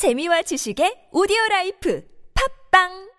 재미와 지식의 오디오 라이프. 팝빵!